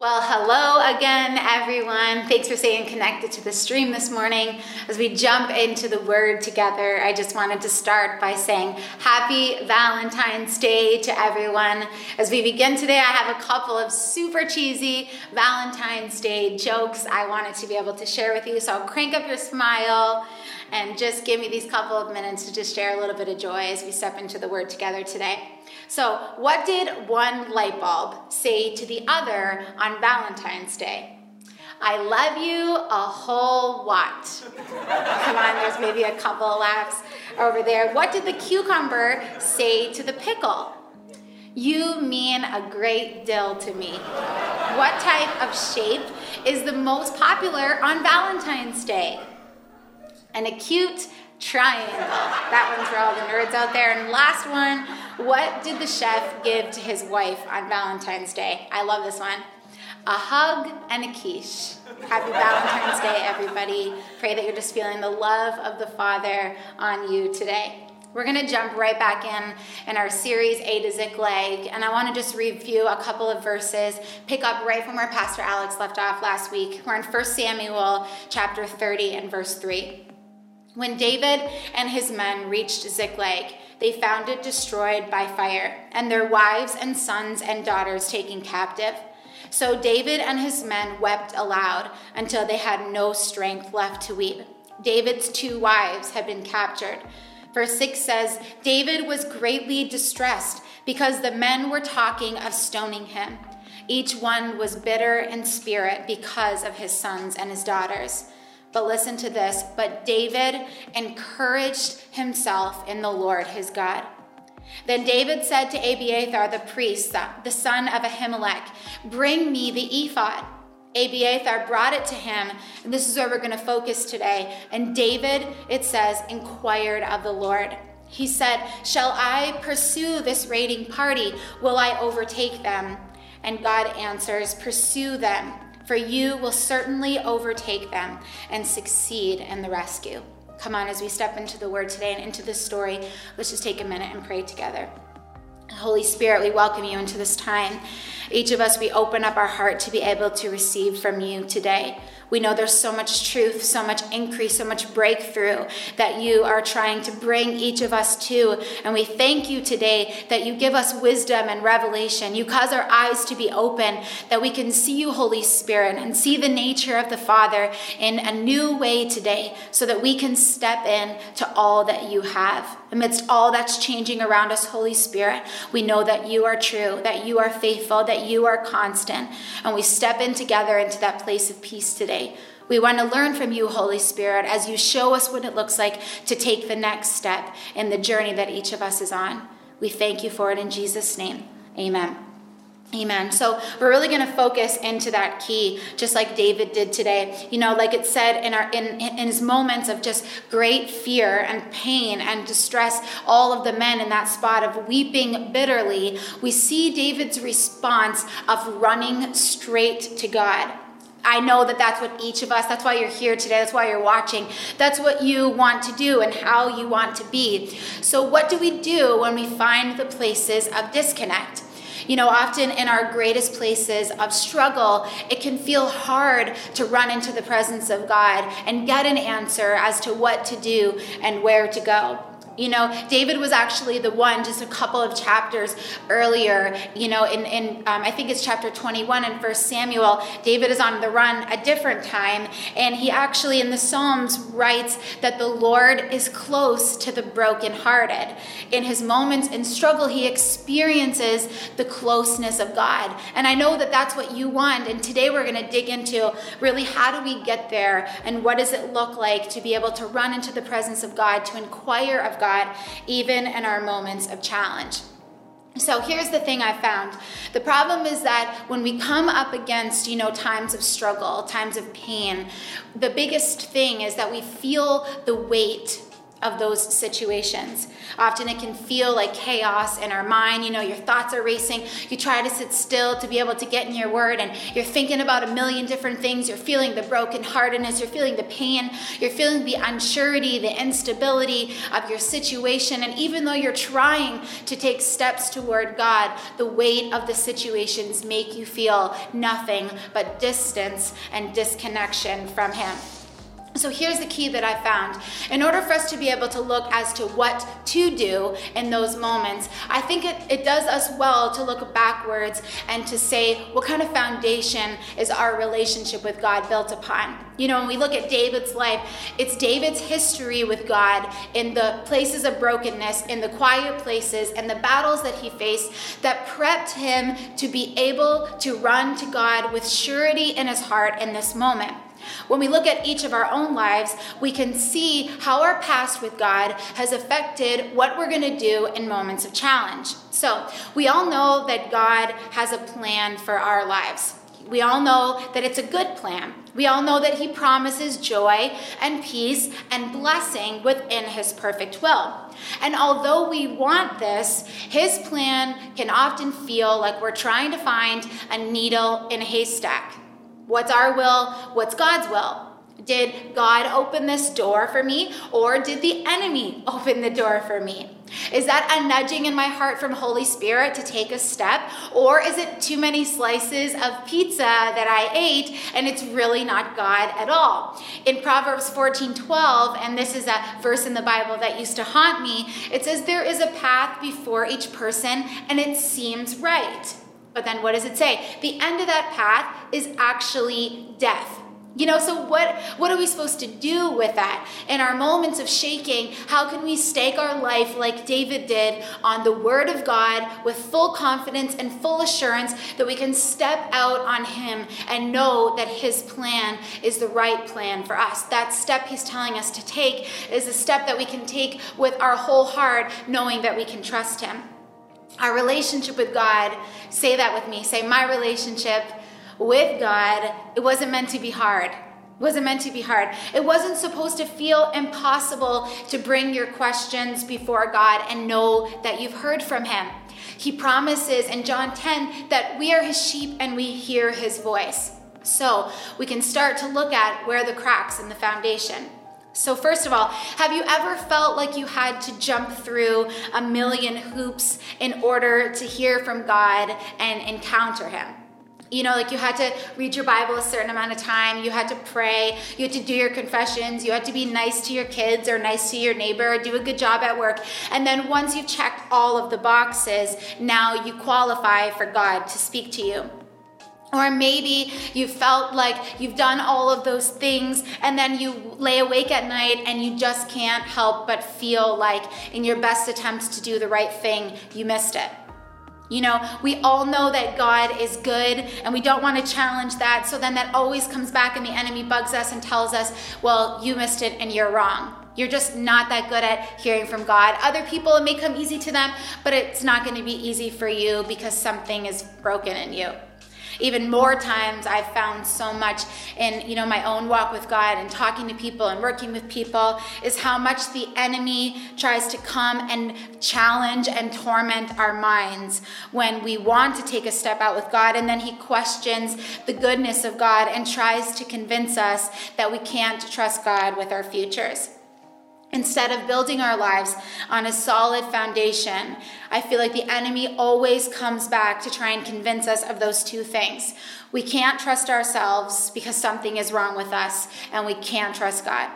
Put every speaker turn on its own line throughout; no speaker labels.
Well, hello again, everyone. Thanks for staying connected to the stream this morning. As we jump into the word together, I just wanted to start by saying Happy Valentine's Day to everyone. As we begin today, I have a couple of super cheesy Valentine's Day jokes I wanted to be able to share with you. So I'll crank up your smile and just give me these couple of minutes to just share a little bit of joy as we step into the word together today. So, what did one light bulb say to the other on Valentine's Day? I love you a whole lot. Come on, there's maybe a couple of laughs over there. What did the cucumber say to the pickle? You mean a great deal to me. What type of shape is the most popular on Valentine's Day? An acute triangle. That one's for all the nerds out there. And last one, what did the chef give to his wife on Valentine's Day? I love this one. A hug and a quiche. Happy Valentine's Day, everybody. Pray that you're just feeling the love of the Father on you today. We're going to jump right back in in our series A to Ziklag, and I want to just review a couple of verses, pick up right from where Pastor Alex left off last week. We're in 1 Samuel chapter 30 and verse 3. When David and his men reached Ziklag, they found it destroyed by fire, and their wives and sons and daughters taken captive. So David and his men wept aloud until they had no strength left to weep. David's two wives had been captured. Verse 6 says David was greatly distressed because the men were talking of stoning him. Each one was bitter in spirit because of his sons and his daughters. But listen to this. But David encouraged himself in the Lord his God. Then David said to Abiathar the priest, the son of Ahimelech, Bring me the ephod. Abiathar brought it to him, and this is where we're going to focus today. And David, it says, inquired of the Lord. He said, Shall I pursue this raiding party? Will I overtake them? And God answers, Pursue them for you will certainly overtake them and succeed in the rescue. Come on, as we step into the word today and into this story, let's just take a minute and pray together. Holy Spirit, we welcome you into this time. Each of us, we open up our heart to be able to receive from you today. We know there's so much truth, so much increase, so much breakthrough that you are trying to bring each of us to. And we thank you today that you give us wisdom and revelation. You cause our eyes to be open, that we can see you, Holy Spirit, and see the nature of the Father in a new way today so that we can step in to all that you have. Amidst all that's changing around us, Holy Spirit, we know that you are true, that you are faithful, that you are constant. And we step in together into that place of peace today. We want to learn from you, Holy Spirit, as you show us what it looks like to take the next step in the journey that each of us is on. We thank you for it in Jesus' name. Amen. Amen. So we're really going to focus into that key, just like David did today. You know, like it said in our in, in his moments of just great fear and pain and distress, all of the men in that spot of weeping bitterly, we see David's response of running straight to God. I know that that's what each of us, that's why you're here today, that's why you're watching. That's what you want to do and how you want to be. So, what do we do when we find the places of disconnect? You know, often in our greatest places of struggle, it can feel hard to run into the presence of God and get an answer as to what to do and where to go. You know, David was actually the one just a couple of chapters earlier, you know, in, in um, I think it's chapter 21 in First Samuel. David is on the run a different time, and he actually in the Psalms writes that the Lord is close to the brokenhearted. In his moments in struggle, he experiences the closeness of God. And I know that that's what you want. And today we're going to dig into really how do we get there and what does it look like to be able to run into the presence of God, to inquire of God God, even in our moments of challenge. So here's the thing I found. The problem is that when we come up against, you know, times of struggle, times of pain, the biggest thing is that we feel the weight of those situations. Often it can feel like chaos in our mind. You know, your thoughts are racing. You try to sit still to be able to get in your word, and you're thinking about a million different things. You're feeling the brokenheartedness, you're feeling the pain, you're feeling the unsurety, the instability of your situation. And even though you're trying to take steps toward God, the weight of the situations make you feel nothing but distance and disconnection from Him. So here's the key that I found. In order for us to be able to look as to what to do in those moments, I think it, it does us well to look backwards and to say, what kind of foundation is our relationship with God built upon? You know, when we look at David's life, it's David's history with God in the places of brokenness, in the quiet places, and the battles that he faced that prepped him to be able to run to God with surety in his heart in this moment. When we look at each of our own lives, we can see how our past with God has affected what we're going to do in moments of challenge. So, we all know that God has a plan for our lives. We all know that it's a good plan. We all know that He promises joy and peace and blessing within His perfect will. And although we want this, His plan can often feel like we're trying to find a needle in a haystack. What's our will? What's God's will? Did God open this door for me or did the enemy open the door for me? Is that a nudging in my heart from Holy Spirit to take a step? Or is it too many slices of pizza that I ate and it's really not God at all? In Proverbs 14 12, and this is a verse in the Bible that used to haunt me, it says, There is a path before each person and it seems right. But then what does it say? The end of that path is actually death. You know, so what what are we supposed to do with that? In our moments of shaking, how can we stake our life like David did on the word of God with full confidence and full assurance that we can step out on him and know that his plan is the right plan for us. That step he's telling us to take is a step that we can take with our whole heart knowing that we can trust him. Our relationship with God, say that with me. Say, my relationship with God, it wasn't meant to be hard. It wasn't meant to be hard. It wasn't supposed to feel impossible to bring your questions before God and know that you've heard from Him. He promises in John 10 that we are His sheep and we hear His voice. So we can start to look at where the cracks in the foundation. So, first of all, have you ever felt like you had to jump through a million hoops in order to hear from God and encounter Him? You know, like you had to read your Bible a certain amount of time, you had to pray, you had to do your confessions, you had to be nice to your kids or nice to your neighbor, do a good job at work. And then once you've checked all of the boxes, now you qualify for God to speak to you. Or maybe you felt like you've done all of those things and then you lay awake at night and you just can't help but feel like, in your best attempts to do the right thing, you missed it. You know, we all know that God is good and we don't want to challenge that. So then that always comes back and the enemy bugs us and tells us, well, you missed it and you're wrong. You're just not that good at hearing from God. Other people, it may come easy to them, but it's not going to be easy for you because something is broken in you even more times I've found so much in you know my own walk with God and talking to people and working with people is how much the enemy tries to come and challenge and torment our minds when we want to take a step out with God and then he questions the goodness of God and tries to convince us that we can't trust God with our futures. Instead of building our lives on a solid foundation, I feel like the enemy always comes back to try and convince us of those two things. We can't trust ourselves because something is wrong with us, and we can't trust God.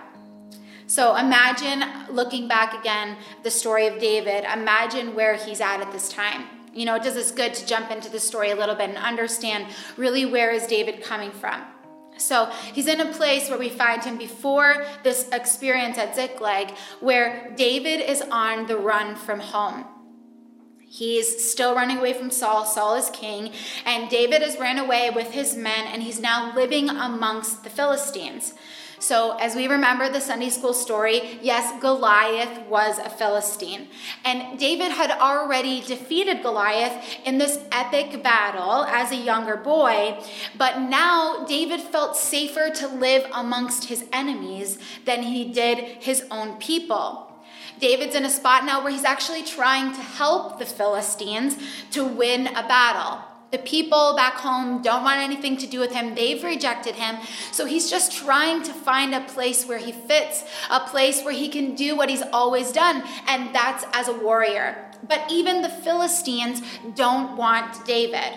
So imagine looking back again the story of David. Imagine where he's at at this time. You know, it does us good to jump into the story a little bit and understand really where is David coming from. So he's in a place where we find him before this experience at Ziklag, where David is on the run from home. He's still running away from Saul. Saul is king, and David has ran away with his men, and he's now living amongst the Philistines. So, as we remember the Sunday school story, yes, Goliath was a Philistine. And David had already defeated Goliath in this epic battle as a younger boy, but now David felt safer to live amongst his enemies than he did his own people. David's in a spot now where he's actually trying to help the Philistines to win a battle. The people back home don't want anything to do with him. They've rejected him. So he's just trying to find a place where he fits, a place where he can do what he's always done, and that's as a warrior. But even the Philistines don't want David.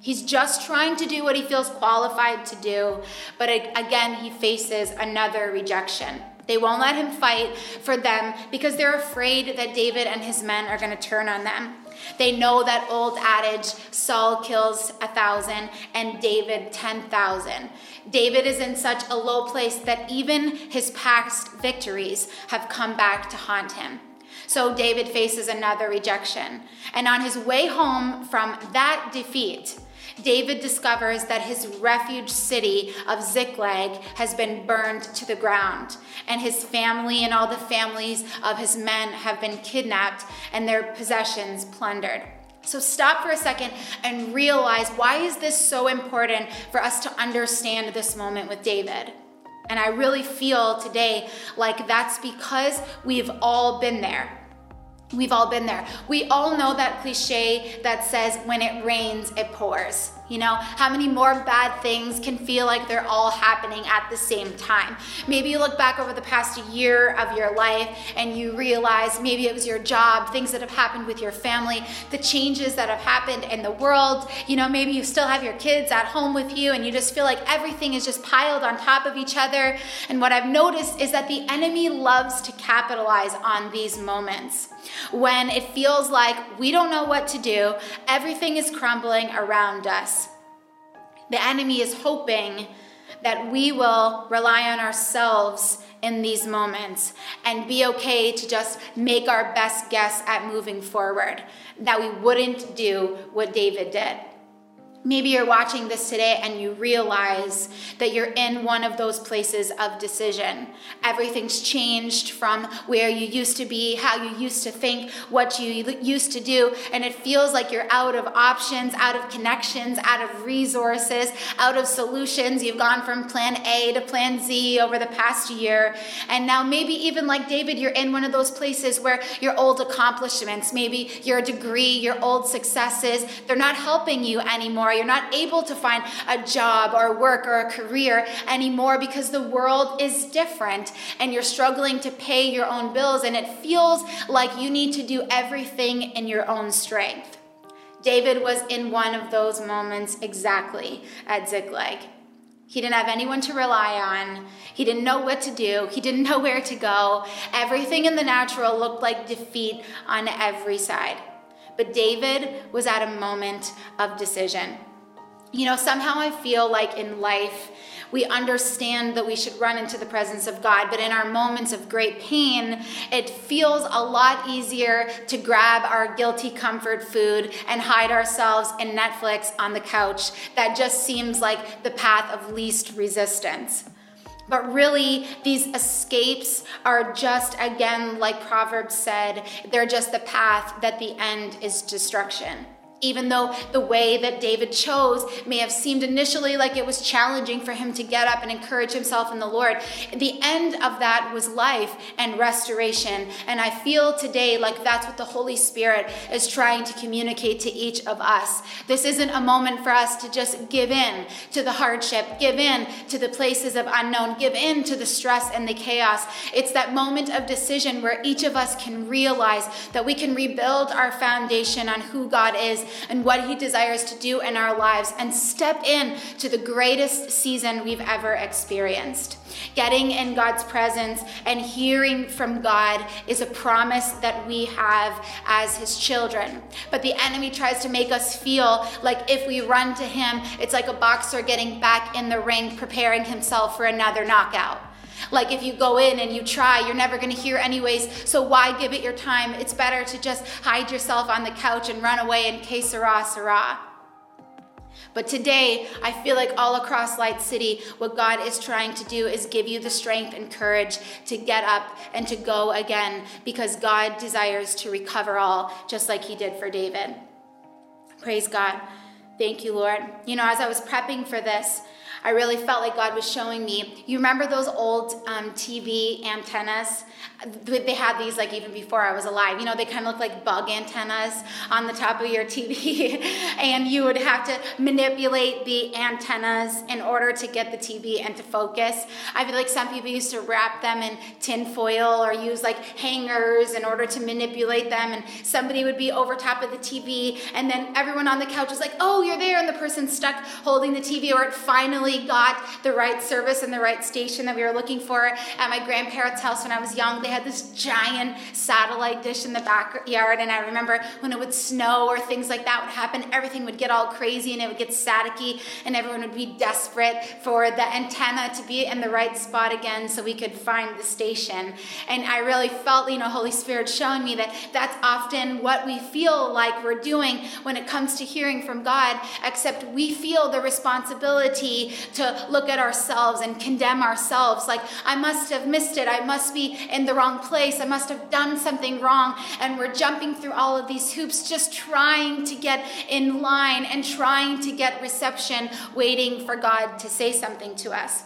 He's just trying to do what he feels qualified to do, but again, he faces another rejection. They won't let him fight for them because they're afraid that David and his men are going to turn on them. They know that old adage Saul kills a thousand and David 10,000. David is in such a low place that even his past victories have come back to haunt him. So David faces another rejection. And on his way home from that defeat, David discovers that his refuge city of Ziklag has been burned to the ground, and his family and all the families of his men have been kidnapped and their possessions plundered. So stop for a second and realize why is this so important for us to understand this moment with David? And I really feel today like that's because we've all been there. We've all been there. We all know that cliche that says, when it rains, it pours. You know, how many more bad things can feel like they're all happening at the same time? Maybe you look back over the past year of your life and you realize maybe it was your job, things that have happened with your family, the changes that have happened in the world. You know, maybe you still have your kids at home with you and you just feel like everything is just piled on top of each other. And what I've noticed is that the enemy loves to capitalize on these moments when it feels like we don't know what to do, everything is crumbling around us. The enemy is hoping that we will rely on ourselves in these moments and be okay to just make our best guess at moving forward, that we wouldn't do what David did. Maybe you're watching this today and you realize that you're in one of those places of decision. Everything's changed from where you used to be, how you used to think, what you used to do, and it feels like you're out of options, out of connections, out of resources, out of solutions. You've gone from plan A to plan Z over the past year, and now maybe even like David, you're in one of those places where your old accomplishments, maybe your degree, your old successes, they're not helping you anymore. You're not able to find a job or work or a career anymore because the world is different and you're struggling to pay your own bills and it feels like you need to do everything in your own strength. David was in one of those moments exactly at Ziklag. He didn't have anyone to rely on. He didn't know what to do. He didn't know where to go. Everything in the natural looked like defeat on every side. But David was at a moment of decision. You know, somehow I feel like in life, we understand that we should run into the presence of God, but in our moments of great pain, it feels a lot easier to grab our guilty comfort food and hide ourselves in Netflix on the couch. That just seems like the path of least resistance. But really, these escapes are just, again, like Proverbs said, they're just the path that the end is destruction. Even though the way that David chose may have seemed initially like it was challenging for him to get up and encourage himself in the Lord, the end of that was life and restoration. And I feel today like that's what the Holy Spirit is trying to communicate to each of us. This isn't a moment for us to just give in to the hardship, give in to the places of unknown, give in to the stress and the chaos. It's that moment of decision where each of us can realize that we can rebuild our foundation on who God is and what He desires to do in our lives and step in to the greatest season we've ever experienced. Getting in God's presence and hearing from God is a promise that we have as His children. But the enemy tries to make us feel like if we run to Him, it's like a boxer getting back in the ring, preparing himself for another knockout. Like if you go in and you try, you're never going to hear anyways. So why give it your time? It's better to just hide yourself on the couch and run away and que sera, sera. But today, I feel like all across Light City, what God is trying to do is give you the strength and courage to get up and to go again because God desires to recover all, just like He did for David. Praise God. Thank you, Lord. You know, as I was prepping for this, I really felt like God was showing me. You remember those old um, TV antennas? They had these like even before I was alive. You know, they kind of look like bug antennas on the top of your TV, and you would have to manipulate the antennas in order to get the TV and to focus. I feel like some people used to wrap them in tin foil or use like hangers in order to manipulate them, and somebody would be over top of the TV, and then everyone on the couch was like, "Oh, you're there," and the person stuck holding the TV, or it finally got the right service and the right station that we were looking for at my grandparents' house when I was young they had this giant satellite dish in the backyard. And I remember when it would snow or things like that would happen, everything would get all crazy and it would get staticky, and everyone would be desperate for the antenna to be in the right spot again so we could find the station. And I really felt, you know, Holy Spirit showing me that that's often what we feel like we're doing when it comes to hearing from God, except we feel the responsibility to look at ourselves and condemn ourselves like, I must have missed it. I must be in the wrong place. I must have done something wrong. And we're jumping through all of these hoops, just trying to get in line and trying to get reception, waiting for God to say something to us.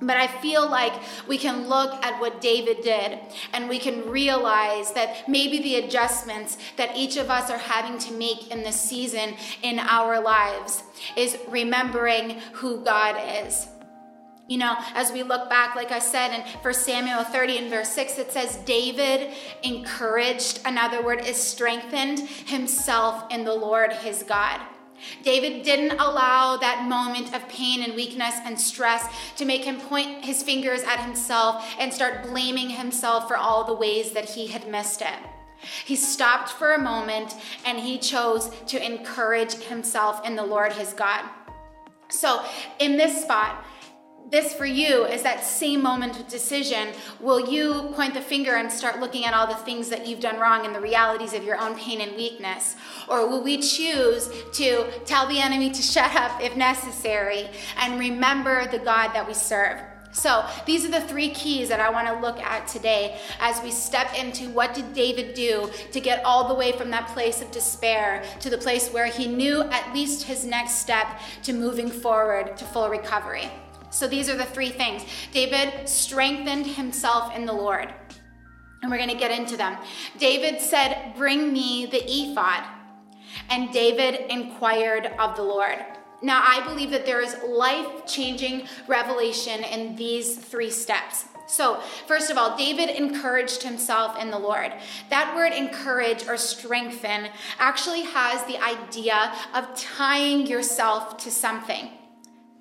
But I feel like we can look at what David did and we can realize that maybe the adjustments that each of us are having to make in this season in our lives is remembering who God is. You know, as we look back, like I said in 1 Samuel 30 and verse 6, it says, David encouraged, another word is strengthened himself in the Lord his God. David didn't allow that moment of pain and weakness and stress to make him point his fingers at himself and start blaming himself for all the ways that he had missed it. He stopped for a moment and he chose to encourage himself in the Lord his God. So, in this spot, this for you is that same moment of decision. Will you point the finger and start looking at all the things that you've done wrong and the realities of your own pain and weakness? Or will we choose to tell the enemy to shut up if necessary and remember the God that we serve? So, these are the three keys that I want to look at today as we step into what did David do to get all the way from that place of despair to the place where he knew at least his next step to moving forward to full recovery. So these are the three things. David strengthened himself in the Lord. And we're going to get into them. David said, Bring me the ephod. And David inquired of the Lord. Now, I believe that there is life changing revelation in these three steps. So, first of all, David encouraged himself in the Lord. That word encourage or strengthen actually has the idea of tying yourself to something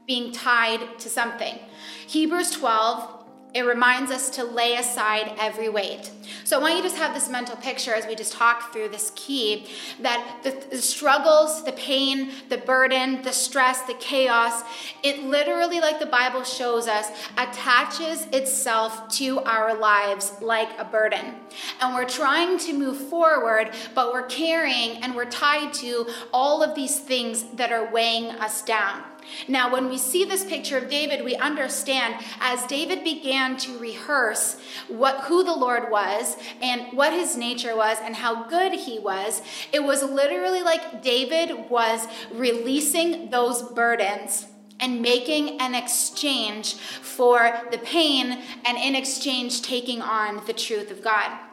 being tied to something. Hebrews 12 it reminds us to lay aside every weight. So I want you to just have this mental picture as we just talk through this key that the, the, struggles, the pain, the burden, the stress, the chaos, it literally, like the Bible shows us, attaches itself to our lives like a burden. And we're trying to move forward, but we're carrying and we're tied to all of these things that are weighing us down. Now, when we see this picture of David, we understand as David began to rehearse what who the Lord was and what his nature was and how good he was, it was literally like David was releasing those burdens and making an exchange for the pain and in exchange taking on the truth of God.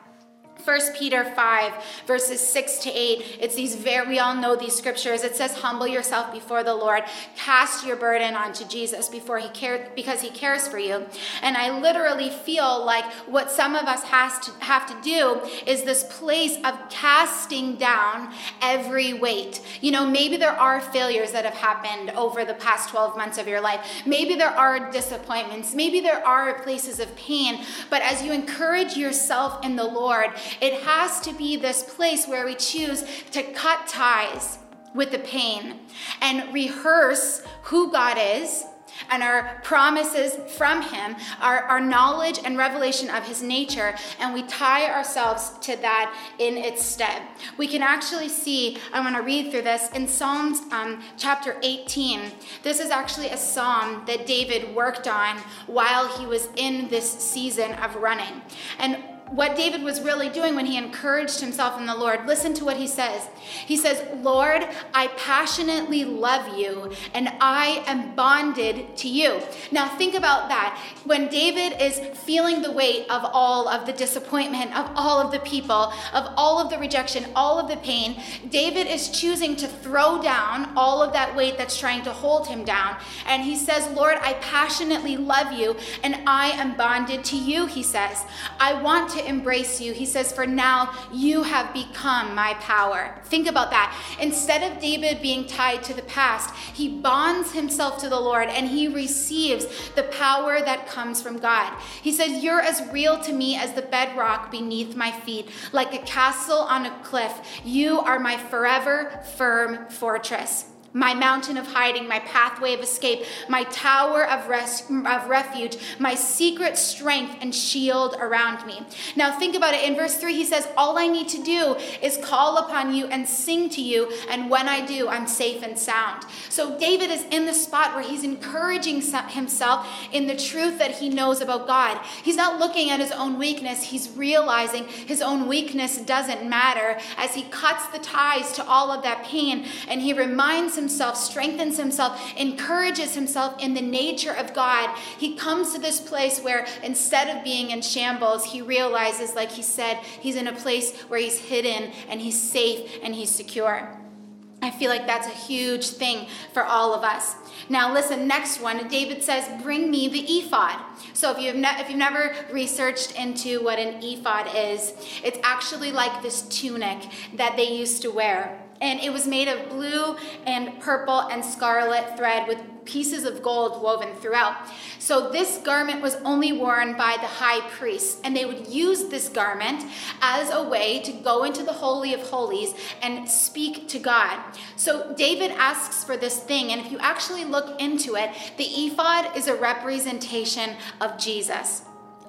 1 Peter 5, verses 6 to 8. It's these very, we all know these scriptures. It says, Humble yourself before the Lord, cast your burden onto Jesus before he cared, because he cares for you. And I literally feel like what some of us has to have to do is this place of casting down every weight. You know, maybe there are failures that have happened over the past 12 months of your life. Maybe there are disappointments. Maybe there are places of pain. But as you encourage yourself in the Lord, it has to be this place where we choose to cut ties with the pain and rehearse who God is and our promises from Him, our, our knowledge and revelation of His nature, and we tie ourselves to that in its stead. We can actually see, I want to read through this in Psalms um, chapter 18. This is actually a psalm that David worked on while he was in this season of running. And what David was really doing when he encouraged himself in the Lord, listen to what he says. He says, Lord, I passionately love you and I am bonded to you. Now, think about that. When David is feeling the weight of all of the disappointment, of all of the people, of all of the rejection, all of the pain, David is choosing to throw down all of that weight that's trying to hold him down. And he says, Lord, I passionately love you and I am bonded to you, he says. I want to embrace you. He says, For now you have become my power. Think about that. Instead of David being tied to the past, he bonds himself to the Lord and he receives the power that comes from God. He says, You're as real to me as the bedrock beneath my feet, like a castle on a cliff. You are my forever firm fortress my mountain of hiding, my pathway of escape, my tower of, res- of refuge, my secret strength and shield around me. Now, think about it. In verse 3, he says, All I need to do is call upon you and sing to you, and when I do, I'm safe and sound. So, David is in the spot where he's encouraging himself in the truth that he knows about God. He's not looking at his own weakness, he's realizing his own weakness doesn't matter as he cuts the ties to all of that pain and he reminds himself himself, strengthens himself, encourages himself in the nature of God, he comes to this place where instead of being in shambles, he realizes, like he said, he's in a place where he's hidden and he's safe and he's secure. I feel like that's a huge thing for all of us. Now, listen, next one, David says, Bring me the ephod. So, if you've, ne- if you've never researched into what an ephod is, it's actually like this tunic that they used to wear and it was made of blue and purple and scarlet thread with pieces of gold woven throughout. So this garment was only worn by the high priest, and they would use this garment as a way to go into the Holy of Holies and speak to God. So David asks for this thing, and if you actually look into it, the ephod is a representation of Jesus.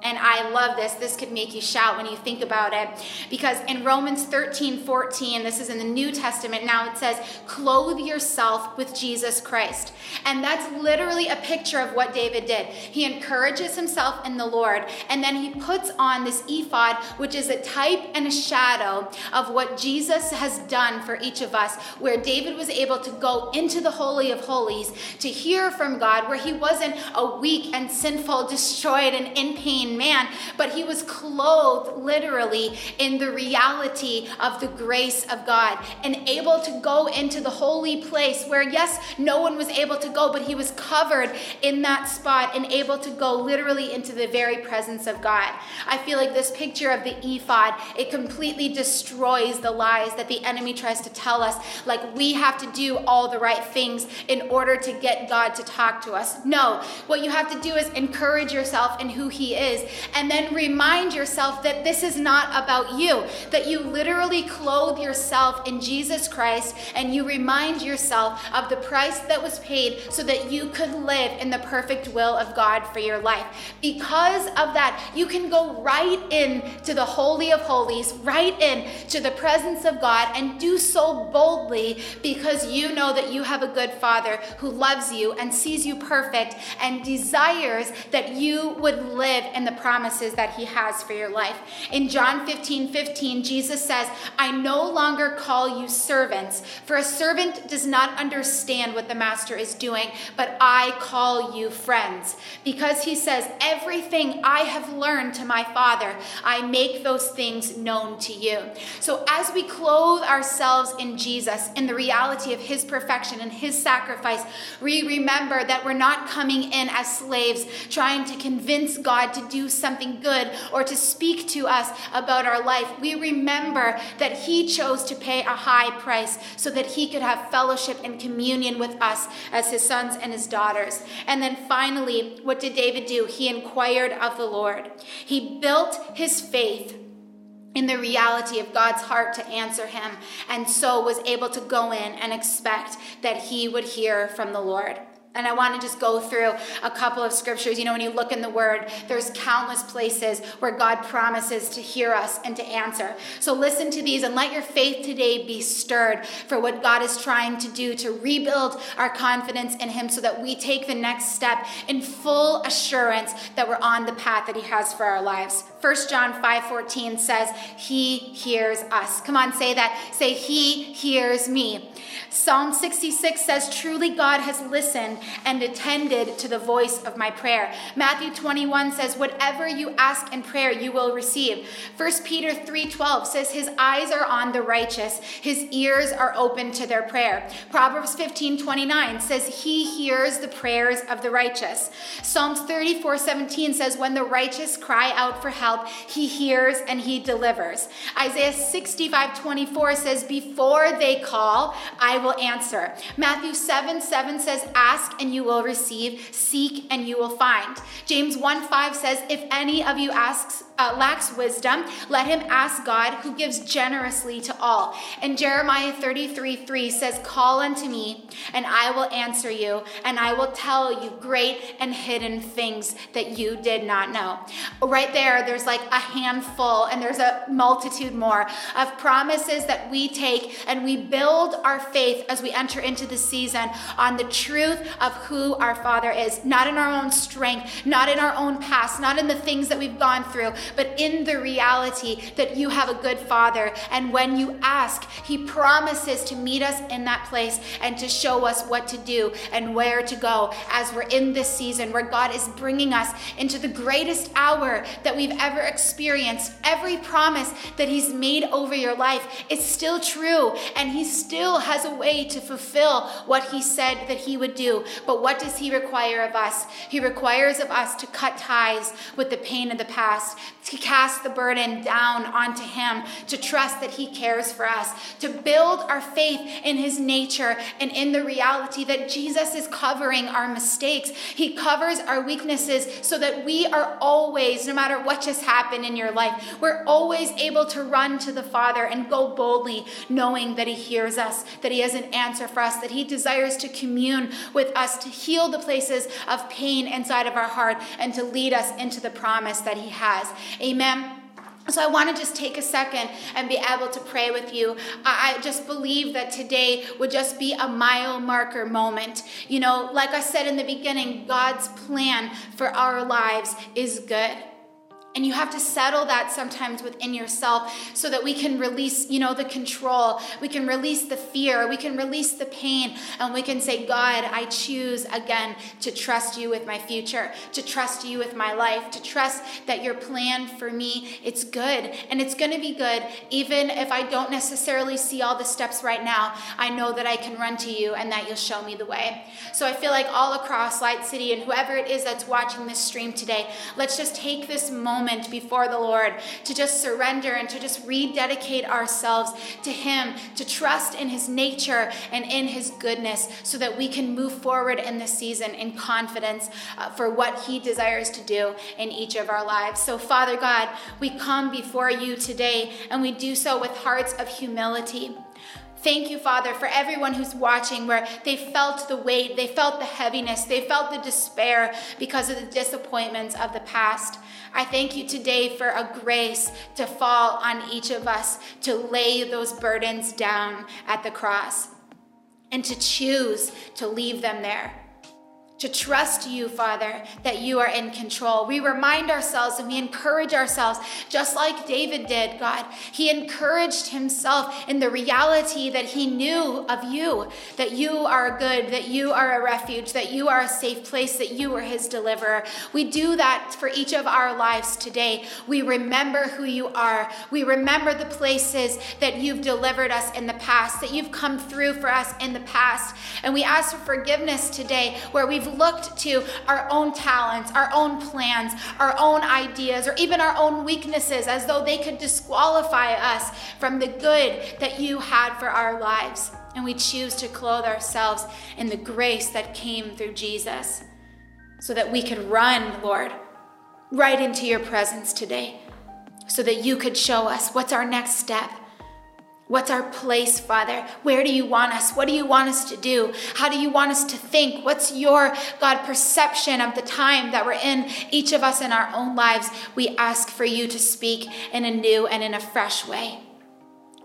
And I love this. This could make you shout when you think about it. Because in Romans 13 14, this is in the New Testament now, it says, clothe yourself with Jesus Christ. And that's literally a picture of what David did. He encourages himself in the Lord, and then he puts on this ephod, which is a type and a shadow of what Jesus has done for each of us, where David was able to go into the Holy of Holies to hear from God, where he wasn't a weak and sinful, destroyed, and in pain man, but he was clothed literally in the reality of the grace of God and able to go into the holy place where, yes, no one was able to go, but he was covered in that spot and able to go literally into the very presence of God. I feel like this picture of the ephod, it completely destroys the lies that the enemy tries to tell us, like we have to do all the right things in order to get God to talk to us. No, what you have to do is encourage yourself in who he is and then remind yourself that this is not about you, that you literally clothe yourself in Jesus Christ and you remind yourself of the price that was paid so that you could live in the perfect will of God for your life. Because of that, you can go right in to the Holy of Holies, right in to the presence of God, and do so boldly because you know that you have a good Father who loves you and sees you perfect and desires that you would live in the promises that he has for your life. In John 15 15, Jesus says, I no longer call you servants, for a servant does not understand what the master is doing, but I call you friends. Because he says, Everything I have learned to my Father, I make those things known to you. So as we clothe ourselves in Jesus, in the reality of his perfection and his sacrifice, we remember that we're not coming in as slaves trying to convince God to do something good or to speak to us about our life, we remember that He chose to pay a high price so that He could have fellowship and communion with us as His sons and His daughters. And then finally, what did David do? He inquired of the Lord. He built his faith in the reality of God's heart to answer him, and so was able to go in and expect that he would hear from the Lord. And I want to just go through a couple of scriptures. You know, when you look in the word, there's countless places where God promises to hear us and to answer. So listen to these and let your faith today be stirred for what God is trying to do to rebuild our confidence in Him so that we take the next step in full assurance that we're on the path that He has for our lives. 1 John 5:14 says, "He hears us." Come on, say that. Say, "He hears me." Psalm 66 says, Truly God has listened and attended to the voice of my prayer. Matthew 21 says, Whatever you ask in prayer, you will receive. 1 Peter 3:12 says, His eyes are on the righteous, his ears are open to their prayer. Proverbs 15:29 says, He hears the prayers of the righteous. Psalms 34:17 says, When the righteous cry out for help, he hears and he delivers. Isaiah 65:24 says, Before they call, I will answer. Matthew 7 7 says, Ask and you will receive, seek and you will find. James 1 5 says, If any of you asks, uh, lacks wisdom, let him ask God who gives generously to all. And Jeremiah 33 3 says, Call unto me, and I will answer you, and I will tell you great and hidden things that you did not know. Right there, there's like a handful, and there's a multitude more of promises that we take and we build our faith as we enter into the season on the truth of who our Father is, not in our own strength, not in our own past, not in the things that we've gone through, but in the reality that you have a good Father. And when you ask, He promises to meet us in that place and to show us what to do and where to go as we're in this season where God is bringing us into the greatest hour that we've ever experienced. Every promise that He's made over your life is still true, and He still has a way to fulfill what He said that He would do. But what does He require of us? He requires of us to cut ties with the pain of the past, to cast the burden down onto Him, to trust that He cares for us, to build our faith in His nature and in the reality that Jesus is covering our mistakes. He covers our weaknesses so that we are always, no matter what just happened in your life, we're always able to run to the Father and go boldly, knowing that He hears us, that He has an answer for us, that He desires to commune with us, to heal the places of pain inside of our heart, and to lead us into the promise that He has. Amen. So I want to just take a second and be able to pray with you. I just believe that today would just be a mile marker moment. You know, like I said in the beginning, God's plan for our lives is good. And you have to settle that sometimes within yourself so that we can release, you know, the control. We can release the fear. We can release the pain. And we can say, God, I choose again to trust you with my future, to trust you with my life, to trust that your plan for me, it's good. And it's going to be good. Even if I don't necessarily see all the steps right now, I know that I can run to you and that you'll show me the way. So I feel like all across Light City and whoever it is that's watching this stream today, let's just take this moment moment before the Lord, to just surrender and to just rededicate ourselves to Him, to trust in His nature and in His goodness, so that we can move forward in this season in confidence uh, for what He desires to do in each of our lives. So, Father God, we come before you today and we do so with hearts of humility. Thank you, Father, for everyone who's watching where they felt the weight, they felt the heaviness, they felt the despair because of the disappointments of the past. I thank you today for a grace to fall on each of us to lay those burdens down at the cross and to choose to leave them there to trust you, Father, that you are in control. We remind ourselves and we encourage ourselves, just like David did, God. He encouraged himself in the reality that he knew of you, that you are good, that you are a refuge, that you are a safe place, that you are his deliverer. We do that for each of our lives today. We remember who you are. We remember the places that you've delivered us in the past, that you've come through for us in the past. And we ask for forgiveness today where we've we've looked to our own talents, our own plans, our own ideas, or even our own weaknesses as though they could disqualify us from the good that you had for our lives. And we choose to clothe ourselves in the grace that came through Jesus so that we could run, Lord, right into your presence today, so that you could show us what's our next step What's our place, Father? Where do you want us? What do you want us to do? How do you want us to think? What's your, God, perception of the time that we're in, each of us in our own lives? We ask for you to speak in a new and in a fresh way.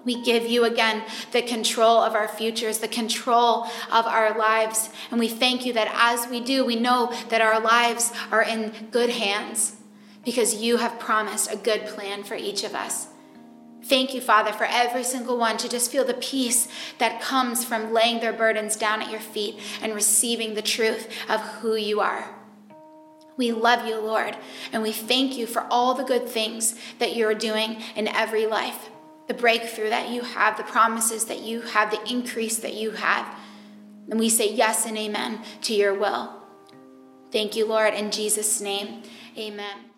We give you again the control of our futures, the control of our lives. And we thank you that as we do, we know that our lives are in good hands because you have promised a good plan for each of us. Thank you, Father, for every single one to just feel the peace that comes from laying their burdens down at your feet and receiving the truth of who you are. We love you, Lord, and we thank you for all the good things that you're doing in every life the breakthrough that you have, the promises that you have, the increase that you have. And we say yes and amen to your will. Thank you, Lord, in Jesus' name. Amen.